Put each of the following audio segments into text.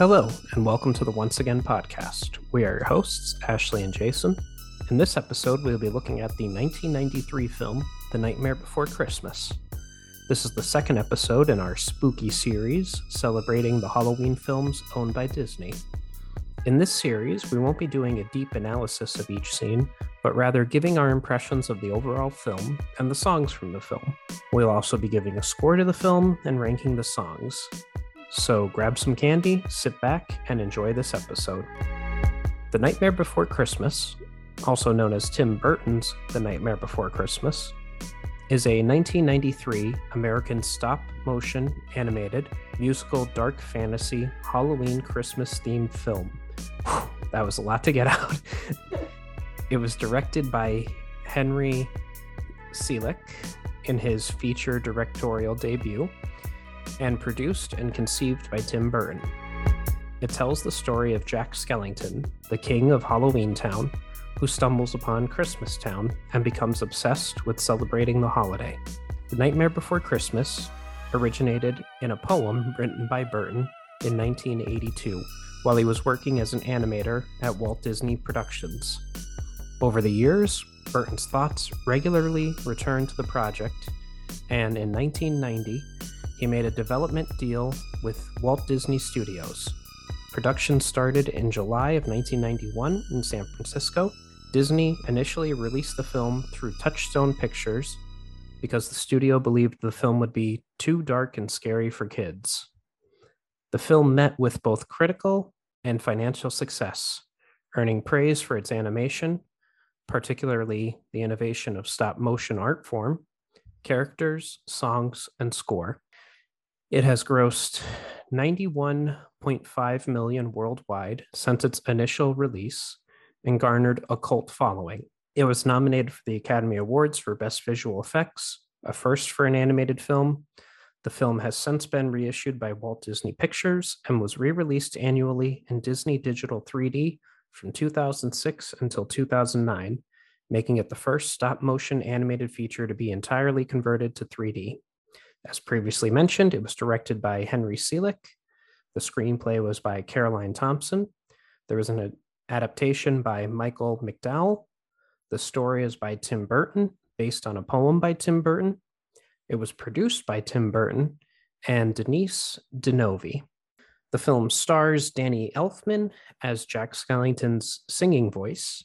Hello, and welcome to the Once Again podcast. We are your hosts, Ashley and Jason. In this episode, we'll be looking at the 1993 film, The Nightmare Before Christmas. This is the second episode in our spooky series celebrating the Halloween films owned by Disney. In this series, we won't be doing a deep analysis of each scene, but rather giving our impressions of the overall film and the songs from the film. We'll also be giving a score to the film and ranking the songs. So grab some candy, sit back, and enjoy this episode. The Nightmare Before Christmas, also known as Tim Burton's The Nightmare Before Christmas, is a 1993 American stop motion animated musical dark fantasy Halloween Christmas themed film. Whew, that was a lot to get out. it was directed by Henry Selick in his feature directorial debut and produced and conceived by Tim Burton. It tells the story of Jack Skellington, the king of Halloween Town, who stumbles upon Christmas Town and becomes obsessed with celebrating the holiday. The Nightmare Before Christmas originated in a poem written by Burton in 1982 while he was working as an animator at Walt Disney Productions. Over the years, Burton's thoughts regularly returned to the project, and in 1990, he made a development deal with Walt Disney Studios. Production started in July of 1991 in San Francisco. Disney initially released the film through Touchstone Pictures because the studio believed the film would be too dark and scary for kids. The film met with both critical and financial success, earning praise for its animation, particularly the innovation of stop motion art form, characters, songs, and score. It has grossed 91.5 million worldwide since its initial release and garnered a cult following. It was nominated for the Academy Awards for Best Visual Effects, a first for an animated film. The film has since been reissued by Walt Disney Pictures and was re released annually in Disney Digital 3D from 2006 until 2009, making it the first stop motion animated feature to be entirely converted to 3D. As previously mentioned, it was directed by Henry Selick. The screenplay was by Caroline Thompson. There was an adaptation by Michael McDowell. The story is by Tim Burton, based on a poem by Tim Burton. It was produced by Tim Burton and Denise DeNovi. The film stars Danny Elfman as Jack Skellington's singing voice,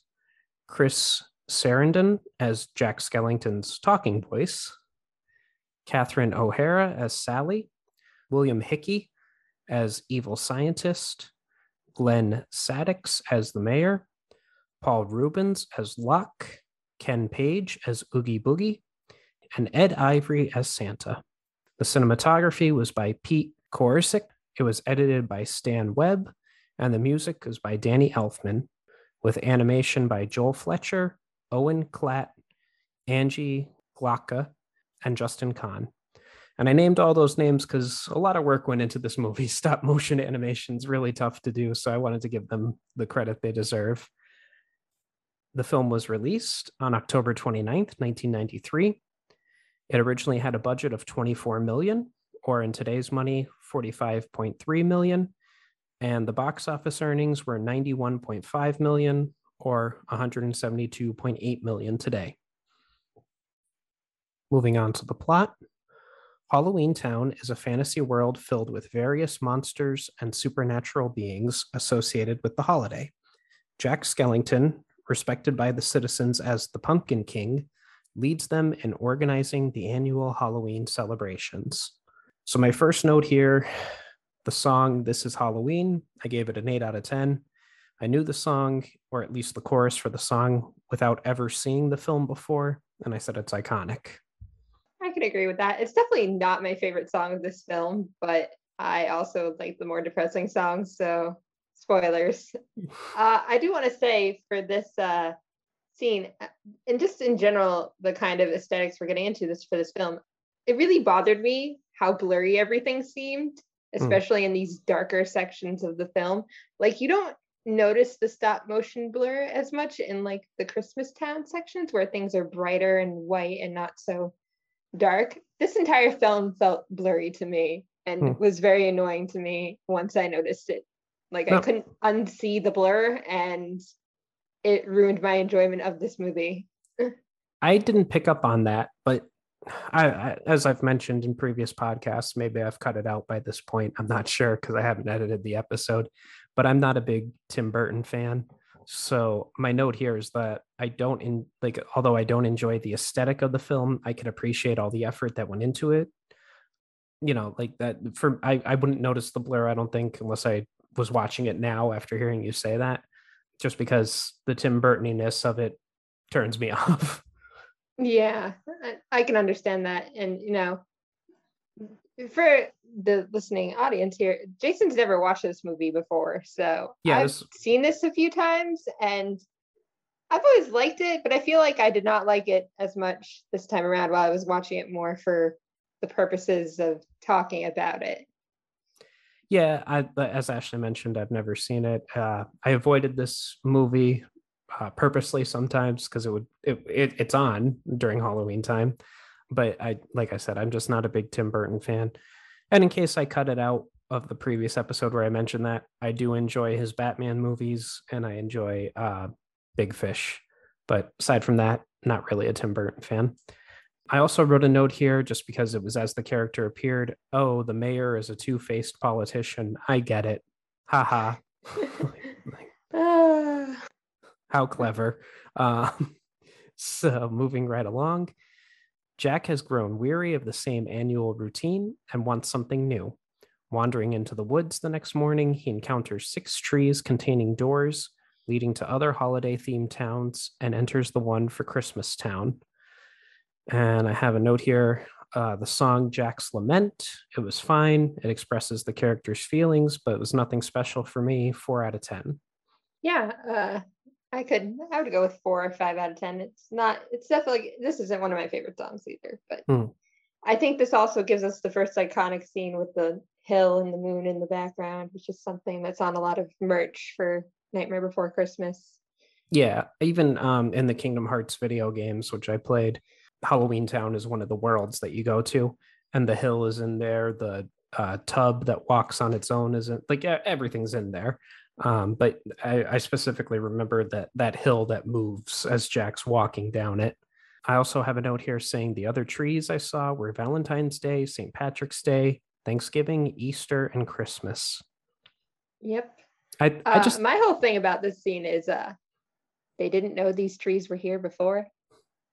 Chris Sarandon as Jack Skellington's talking voice, Catherine O'Hara as Sally, William Hickey as evil scientist, Glenn Shadix as the mayor, Paul Reubens as Lock, Ken Page as Oogie Boogie, and Ed Ivory as Santa. The cinematography was by Pete Korisik. It was edited by Stan Webb, and the music is by Danny Elfman, with animation by Joel Fletcher, Owen Klatt, Angie Glocka, and Justin Kan. And I named all those names because a lot of work went into this movie. Stop motion animation is really tough to do, so I wanted to give them the credit they deserve. The film was released on October 29th, 1993. It originally had a budget of 24 million, or in today's money, 45.3 million, and the box office earnings were 91.5 million or 172.8 million today. Moving on to the plot. Halloween Town is a fantasy world filled with various monsters and supernatural beings associated with the holiday. Jack Skellington, respected by the citizens as the Pumpkin King, leads them in organizing the annual Halloween celebrations. So, my first note here the song This is Halloween, I gave it an 8 out of 10. I knew the song, or at least the chorus for the song, without ever seeing the film before, and I said it's iconic. I can agree with that. It's definitely not my favorite song of this film, but I also like the more depressing songs. So, spoilers. uh, I do want to say for this uh, scene, uh, and just in general, the kind of aesthetics we're getting into this for this film, it really bothered me how blurry everything seemed, hmm. especially mm. in these darker sections of the film. Like, you don't notice the stop motion blur as much in like the Christmas town sections where things are brighter and white and not so dark. This entire film felt blurry to me and hmm. was very annoying to me once I noticed it. Like no. I couldn't unsee the blur and it ruined my enjoyment of this movie. I didn't pick up on that, but I, I, as I've mentioned in previous podcasts, maybe I've cut it out by this point. I'm not sure because I haven't edited the episode, but I'm not a big Tim Burton fan. So my note here is that I don't in like although I don't enjoy the aesthetic of the film, I can appreciate all the effort that went into it. You know, like that for I, I wouldn't notice the blur, I don't think, unless I was watching it now after hearing you say that. Just because the Tim Burtoniness of it turns me off. Yeah, I can understand that. And you know, for the listening audience here, Jason's never watched this movie before, so yeah, I've this... seen this a few times, and I've always liked it, but I feel like I did not like it as much this time around. While I was watching it more for the purposes of talking about it. Yeah, I, as Ashley mentioned, I've never seen it. Uh, I avoided this movie uh, purposely sometimes because it would it, it, it's on during Halloween time but I like I said, I'm just not a big Tim Burton fan. And in case I cut it out of the previous episode where I mentioned that, I do enjoy his Batman movies and I enjoy uh, Big Fish. But aside from that, not really a Tim Burton fan. I also wrote a note here just because it was as the character appeared. Oh, the mayor is a two faced politician. I get it. Ha ha. Ah. How clever. Uh, so moving right along. Jack has grown weary of the same annual routine and wants something new. Wandering into the woods the next morning, he encounters six trees containing doors leading to other holiday themed towns and enters the one for Christmas Town. And I have a note here uh, the song Jack's Lament. It was fine. It expresses the character's feelings, but it was nothing special for me. Four out of 10. Yeah, uh, I could I would go with four or five out of ten. It's not it's definitely this isn't one of my favorite songs either, but mm. I think this also gives us the first iconic scene with the hill and the moon in the background, which is something that's on a lot of merch for Nightmare Before Christmas. Yeah, even um, in the Kingdom Hearts video games, which I played, Halloween Town is one of the worlds that you go to, and the hill is in there. The uh, tub that walks on its own isn't like everything's in there. Um, but I, I specifically remember that that hill that moves as Jack's walking down it. I also have a note here saying the other trees I saw were Valentine's Day, St. Patrick's Day, Thanksgiving, Easter, and Christmas. Yep. I, I just uh, my whole thing about this scene is uh they didn't know these trees were here before.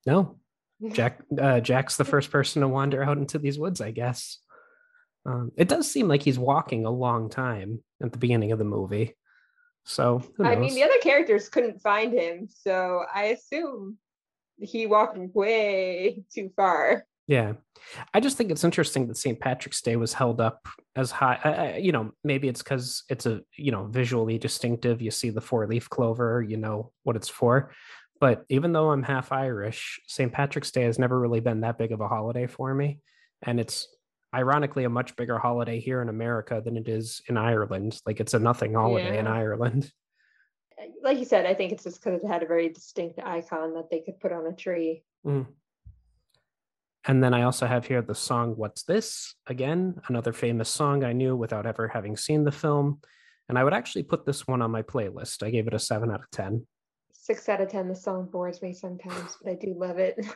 No. Jack uh, Jack's the first person to wander out into these woods, I guess. Um, it does seem like he's walking a long time at the beginning of the movie. So I mean, the other characters couldn't find him, so I assume he walked way too far. Yeah, I just think it's interesting that St. Patrick's Day was held up as high. I, I, you know, maybe it's because it's a you know visually distinctive. You see the four leaf clover, you know what it's for. But even though I'm half Irish, St. Patrick's Day has never really been that big of a holiday for me, and it's ironically a much bigger holiday here in America than it is in Ireland. Like it's a nothing holiday yeah. in Ireland. Like you said, I think it's just because it had a very distinct icon that they could put on a tree. Mm. And then I also have here the song What's This? Again, another famous song I knew without ever having seen the film. And I would actually put this one on my playlist. I gave it a seven out of 10. Six out of 10. The song bores me sometimes, but I do love it.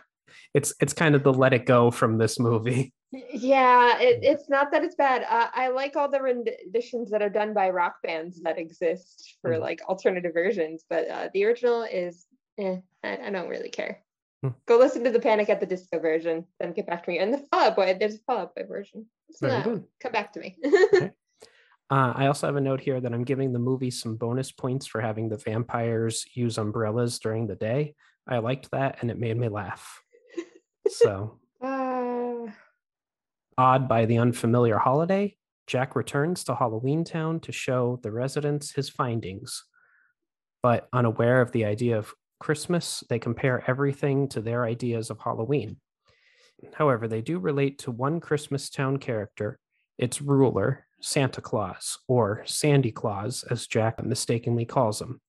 It's it's kind of the let it go from this movie. Yeah, it, it's not that it's bad. Uh, I like all the renditions that are done by rock bands that exist for mm. like alternative versions, but uh, the original is, eh, I, I don't really care. Mm. Go listen to the Panic at the Disco version, then get back to me. And the Fall Out Boy, there's a Fall Out Boy version. So come back to me. okay. Uh, I also have a note here that I'm giving the movie some bonus points for having the vampires use umbrellas during the day. I liked that and it made me laugh. So, awed by the unfamiliar holiday, Jack returns to Halloween Town to show the residents his findings. But unaware of the idea of Christmas, they compare everything to their ideas of Halloween. However, they do relate to one Christmas Town character, its ruler, Santa Claus, or Sandy Claus, as Jack mistakenly calls him.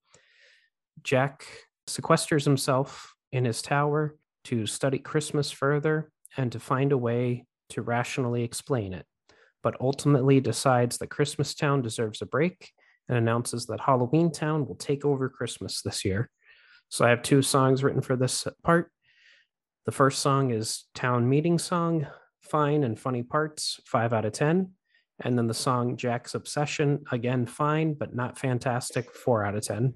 Jack sequesters himself in his tower to study Christmas further and to find a way to rationally explain it, but ultimately decides that Christmas Town deserves a break and announces that Halloween Town will take over Christmas this year. So I have two songs written for this part. The first song is Town Meeting Song, fine and funny parts, five out of 10. And then the song Jack's Obsession, again, fine, but not fantastic, four out of 10.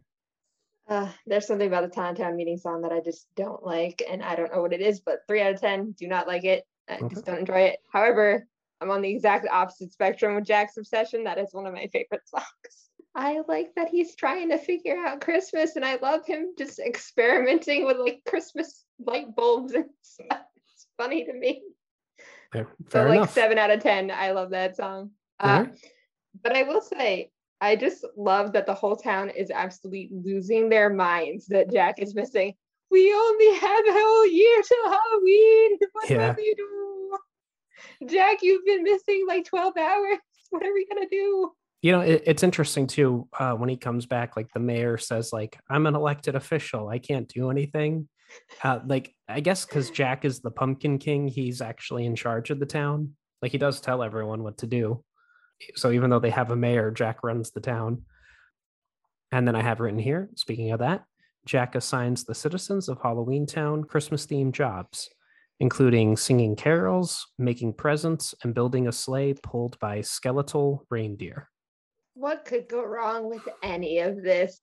uh, there's something about the Town Town meeting song that I just don't like, and I don't know what it is, but three out of 10, do not like it. I Okay. just don't enjoy it. However, I'm on the exact opposite spectrum with Jack's Obsession. That is one of my favorite songs. I like that he's trying to figure out Christmas, and I love him just experimenting with like Christmas light bulbs and stuff. It's funny to me. There, So like enough. seven out of ten. I love that song. Uh, Alright. but I will say, I just love that the whole town is absolutely losing their minds that Jack is missing. We only have a whole year till Halloween. What Yeah. will we do? Jack, you've been missing like 12 hours. What are we gonna do? You know, it, it's interesting too. Uh, when he comes back, like the mayor says, like I'm an elected official, I can't do anything. Uh, like I guess because Jack is the Pumpkin King, he's actually in charge of the town. Like he does tell everyone what to do. So even though they have a mayor, Jack runs the town. And then I have written here. Speaking of that, Jack assigns the citizens of Halloween Town Christmas themed jobs, including singing carols, making presents, and building a sleigh pulled by skeletal reindeer. What could go wrong with any of this?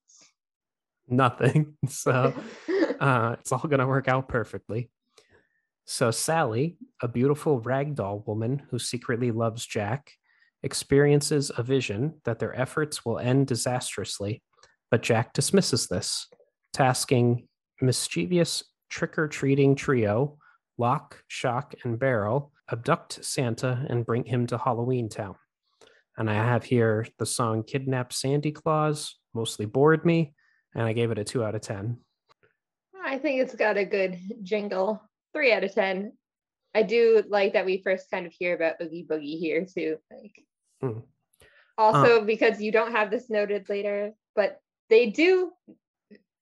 Nothing. So uh, it's all going to work out perfectly. So Sally, a beautiful ragdoll woman who secretly loves Jack, experiences a vision that their efforts will end disastrously, but Jack dismisses this, tasking mischievous trick-or-treating trio, Lock, Shock, and Barrel, abduct Santa and bring him to Halloween Town. And I have here the song Kidnap Sandy Claus, mostly bored me, and I gave it a two out of 10. I think it's got a good jingle. Three out of ten. I do like that we first kind of hear about Oogie Boogie here too. Like Mm. also because you don't have this noted later, but they do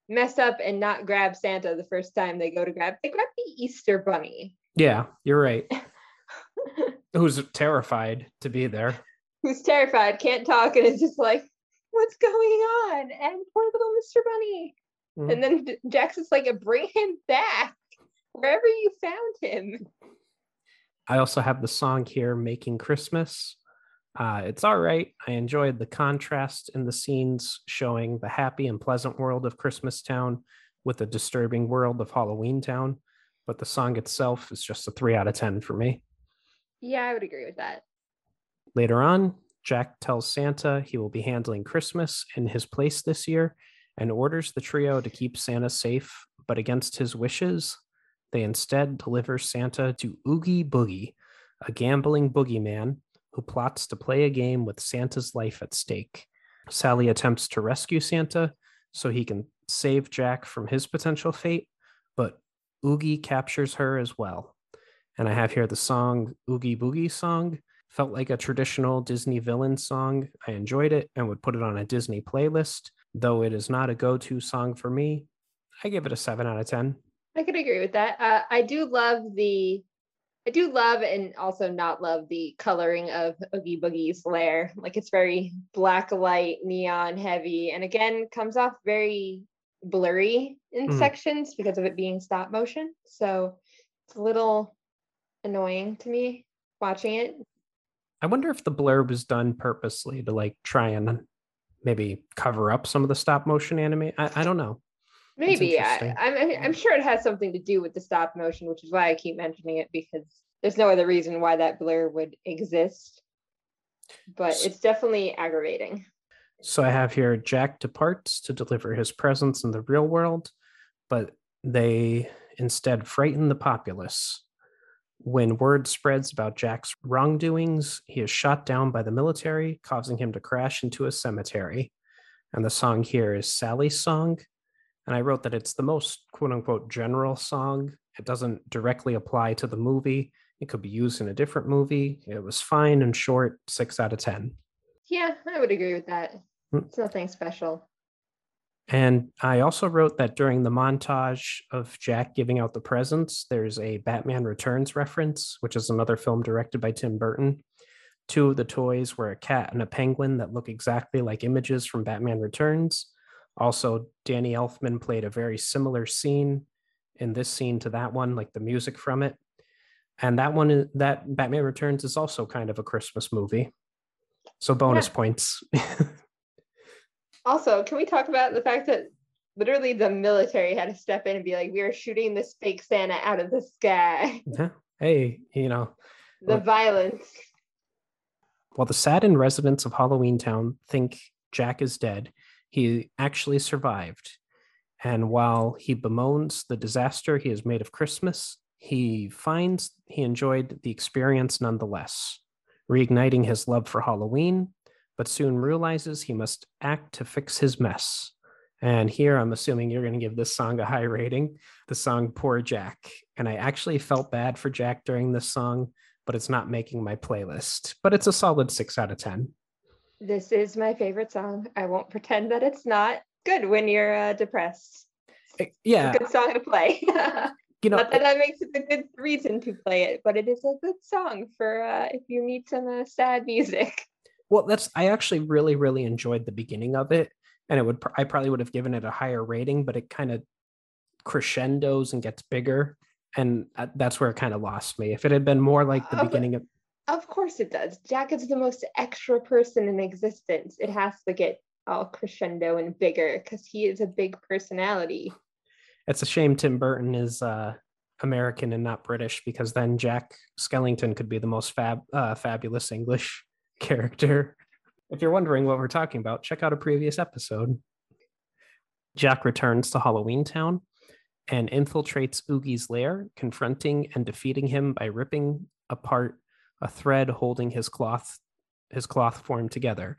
mess up and not grab Santa the first time they go to grab. They grab the Easter Bunny, Yeah, you're right. Who's terrified to be there. who's terrified, can't talk, and is just like, "What's going on?" And poor little Mr. Bunny. Mhm. And then is like, "Bring him back wherever you found him." I also have the song here, Making Christmas. Uh, it's all right. I enjoyed the contrast in the scenes showing the happy and pleasant world of Christmas Town with the disturbing world of Halloween Town. But the song itself is just a three out of 10 for me. Yeah, I would agree with that. Later on, Jack tells Santa he will be handling Christmas in his place this year and orders the trio to keep Santa safe, but against his wishes, they instead deliver Santa to Oogie Boogie, a gambling boogeyman who plots to play a game with Santa's life at stake. Sally attempts to rescue Santa so he can save Jack from his potential fate, but Oogie captures her as well. And I have here the song Oogie Boogie Song. Felt like a traditional Disney villain song. I enjoyed it and would put it on a Disney playlist, though it is not a go to song for me. I give it a 7 out of 10. I could agree with that. Uh, I do love the, I do love and also not love the coloring of Oogie Boogie's lair. Like it's very black light, neon heavy, and again comes off very blurry in Mhm. sections because of it being stop motion. So it's a little annoying to me watching it. I wonder if the blur was done purposely to like try and maybe cover up some of the stop motion anime. I, I don't know. Maybe I. I'm I'm- I'm sure it has something to do with the stop motion, which is why I keep mentioning it because there's no other reason why that blur would exist. but it's definitely aggravating. So I have here Jack departs to deliver his presence in the real world, but they instead frighten the populace. When word spreads about Jack's wrongdoings, he is shot down by the military, causing him to crash into a cemetery. And the song here is Sally's song. And I wrote that it's the most quote unquote general song. It doesn't directly apply to the movie. It could be used in a different movie. It was fine and short, six out of 10. Yeah, I would agree with that. Hmm. It's nothing special. And I also wrote that during the montage of Jack giving out the presents, there's a Batman Returns reference, which is another film directed by Tim Burton. Two of the toys were a cat and a penguin that look exactly like images from Batman Returns. Also, Danny Elfman played a very similar scene in this scene to that one, like the music from it. And that one, uh, that Batman Returns is also kind of a Christmas movie. So bonus Yeah. points. Also, can we talk about the fact that literally the military had to step in and be like, we are shooting this fake Santa out of the sky? Yeah. Hey, you know, the Well- violence. while the saddened residents of Halloween Town think Jack is dead, he actually survived. And while he bemoans the disaster he has made of Christmas, he finds he enjoyed the experience nonetheless, reigniting his love for Halloween, but soon realizes he must act to fix his mess. And here I'm assuming you're going to give this song a high rating, the song Poor Jack. And I actually felt bad for Jack during this song but it's not making my playlist. But it's a solid six out of 10. This is my favorite song. I won't pretend that it's not good when you're uh, depressed. Eh, Yeah, Good song to play. you know, Not that that makes it a good reason to play it, but it is a good song for uh, if you need some uh, sad music. well, that's, I actually really, really enjoyed the beginning of it. And it would, I probably would have given it a higher rating, but it kind of crescendos and gets bigger. And uh, that's where it kind of lost me. If it had been more like the Oh, beginning of, Of course it does. Jack is the most extra person in existence. It has to get all crescendo and bigger because he is a big personality. it's a shame Tim Burton is uh, American and not British because then Jack Skellington could be the most fab, uh, fabulous English character. If you're wondering what we're talking about, check out a previous episode. Jack returns to Halloween Town and infiltrates Oogie's lair, confronting and defeating him by ripping apart a thread holding his cloth his cloth form together,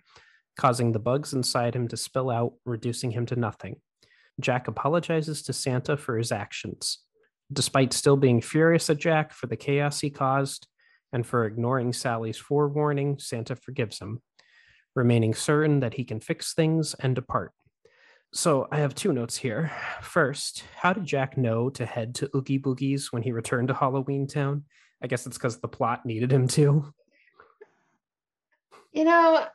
causing the bugs inside him to spill out, reducing him to nothing. Jack apologizes to Santa for his actions. Despite still being furious at Jack for the chaos he caused and for ignoring Sally's forewarning, Santa forgives him, remaining certain that he can fix things and depart. So I have two notes here. First, how did Jack know to head to Oogie Boogie's when he returned to Halloween Town? I guess it's because the plot needed him to. You know,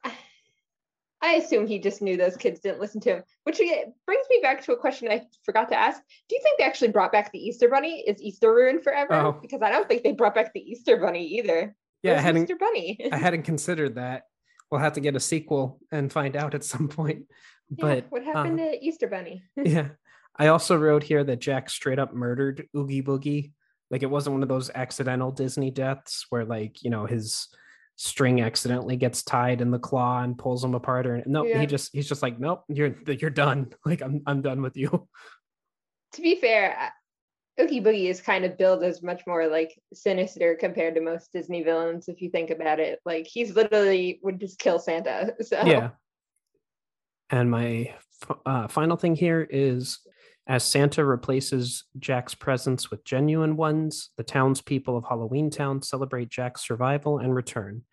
I assume he just knew those kids didn't listen to him, which brings me back to a question I forgot to ask. Do you think they actually brought back the Easter Bunny? Is Easter ruined forever? Oh. Because I don't think they brought back the Easter Bunny either. Yeah, I hadn't Easter Bunny. I hadn't considered that. We'll have to get a sequel and find out at some point. Yeah, But what happened uh, to Easter Bunny? yeah. I also wrote here that Jack straight up murdered Oogie Boogie. Like it wasn't one of those accidental Disney deaths where like, you know, his string accidentally gets tied in the claw and pulls him apart or no, Yeah. he just he's just like, nope, you're you're done. Like I'm I'm done with you. to be fair, Oogie Boogie is kind of billed as much more like sinister compared to most Disney villains, if you think about it. Like he's literally would just kill Santa. So Yeah. And my uh, final thing here is as Santa replaces Jack's presents with genuine ones, the townspeople of Halloween Town celebrate Jack's survival and return.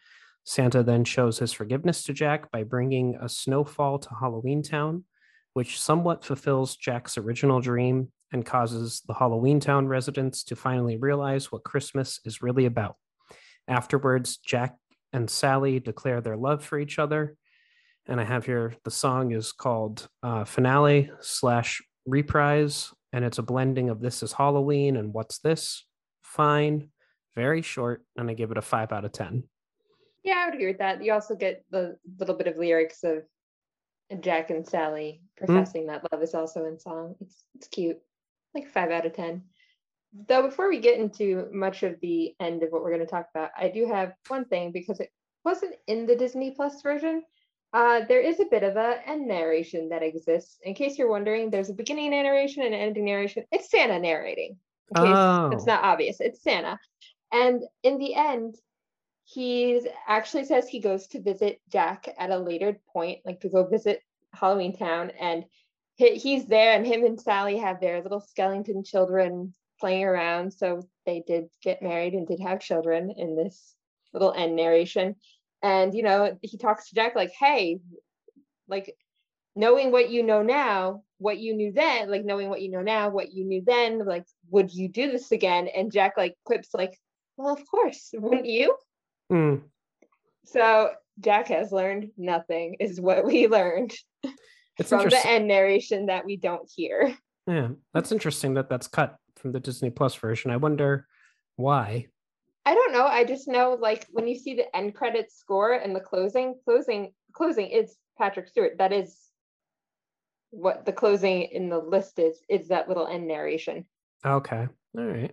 Santa then shows his forgiveness to Jack by bringing a snowfall to Halloween Town, which somewhat fulfills Jack's original dream and causes the Halloween Town residents to finally realize what Christmas is really about. Afterwards, Jack and Sally declare their love for each other. And I have here the song is called uh, Finale slash Reprise, and it's a blending of This is Halloween and What's This? Fine, very short, and I give it a five out of 10. Yeah, I would agree with that. You also get the little bit of lyrics of Jack and Sally mm-hmm. professing that love is also in song. It's it's cute. Like five out of ten. Though before we get into much of the end of what we're going to talk about, I do have one thing because it wasn't in the Disney Plus version. Uh, there is a bit of a end narration that exists. In case you're wondering, there's a beginning narration and an ending narration. It's Santa narrating. In case Oh. it's not obvious, it's Santa. And in the end, he actually says he goes to visit Jack at a later point, like to go visit Halloween Town, and he, he's there, and him and Sally have their little skeleton children playing around. So they did get married and did have children in this little end narration. And you know, he talks to Jack like, "Hey, like knowing what you know now, what you knew then, like knowing what you know now, what you knew then, like, would you do this again?" And Jack like quips like, "Well, of course, wouldn't you?" Mm, So Jack has learned nothing, is what we learned it's from the end narration that we don't hear. Yeah, that's interesting that that's cut from the Disney Plus version. I wonder why. I don't know. I just know like when you see the end credits score and the closing, closing, closing is Patrick Stewart. That is what the closing in the list is, is that little end narration. Okay, all right.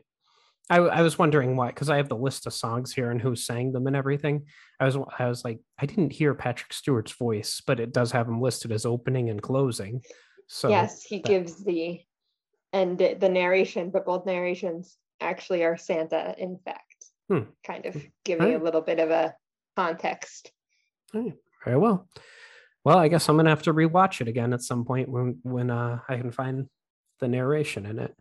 I, I was wondering why because I have the list of songs here and who sang them and everything. I was I was like I didn't hear Patrick Stewart's voice, but it does have him listed as opening and closing. So yes, he that- gives the and the narration, but both narrations actually are Santa, in fact. Hmm. Kind of giving a little bit of a context. Very well. Well, I guess I'm gonna have to rewatch it again at some point when when uh, I can find the narration in it.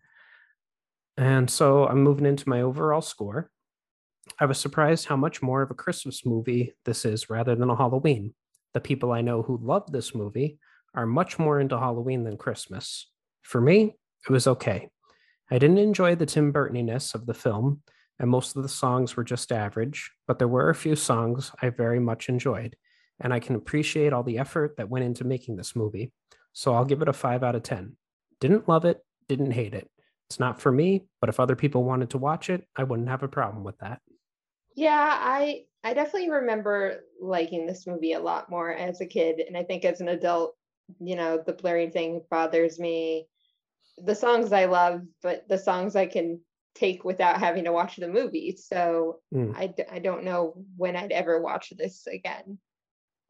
And so I'm moving into my overall score. I was surprised how much more of a Christmas movie this is rather than a Halloween. The people I know who love this movie are much more into Halloween than Christmas. For me, it was okay. I didn't enjoy the Tim Burtoniness of the film, and most of the songs were just average, but there were a few songs I very much enjoyed and I can appreciate all the effort that went into making this movie. So I'll give it a 5 out of 10. Didn't love it, didn't hate it. It's not for me, but if other people wanted to watch it, I wouldn't have a problem with that. Yeah, I I definitely remember liking this movie a lot more as a kid, and I think as an adult, you know, the blurry thing bothers me. The songs I love, but the songs I can take without having to watch the movie. So Mm. I, d- I don't know when I'd ever watch this again,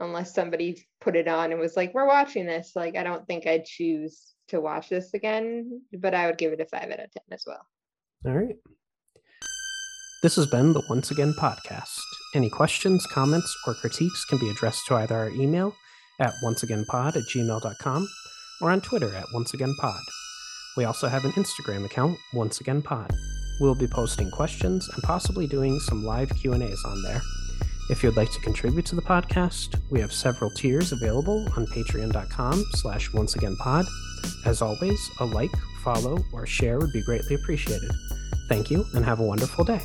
unless somebody put it on and was like, "We're watching this." Like, I don't think I'd choose to watch this again, but I would give it a five out of ten as well. All right. This has been the Once Again podcast. Any questions, comments, or critiques can be addressed to either our email at onceagainpod at gmail.com or on Twitter at onceagainpod. We also have an Instagram account, Once Again Pod. We'll be posting questions and possibly doing some live Q&As on there. If you'd like to contribute to the podcast, we have several tiers available on patreon.com slash onceagainpod. As always, a like, follow, or share would be greatly appreciated. Thank you and have a wonderful day.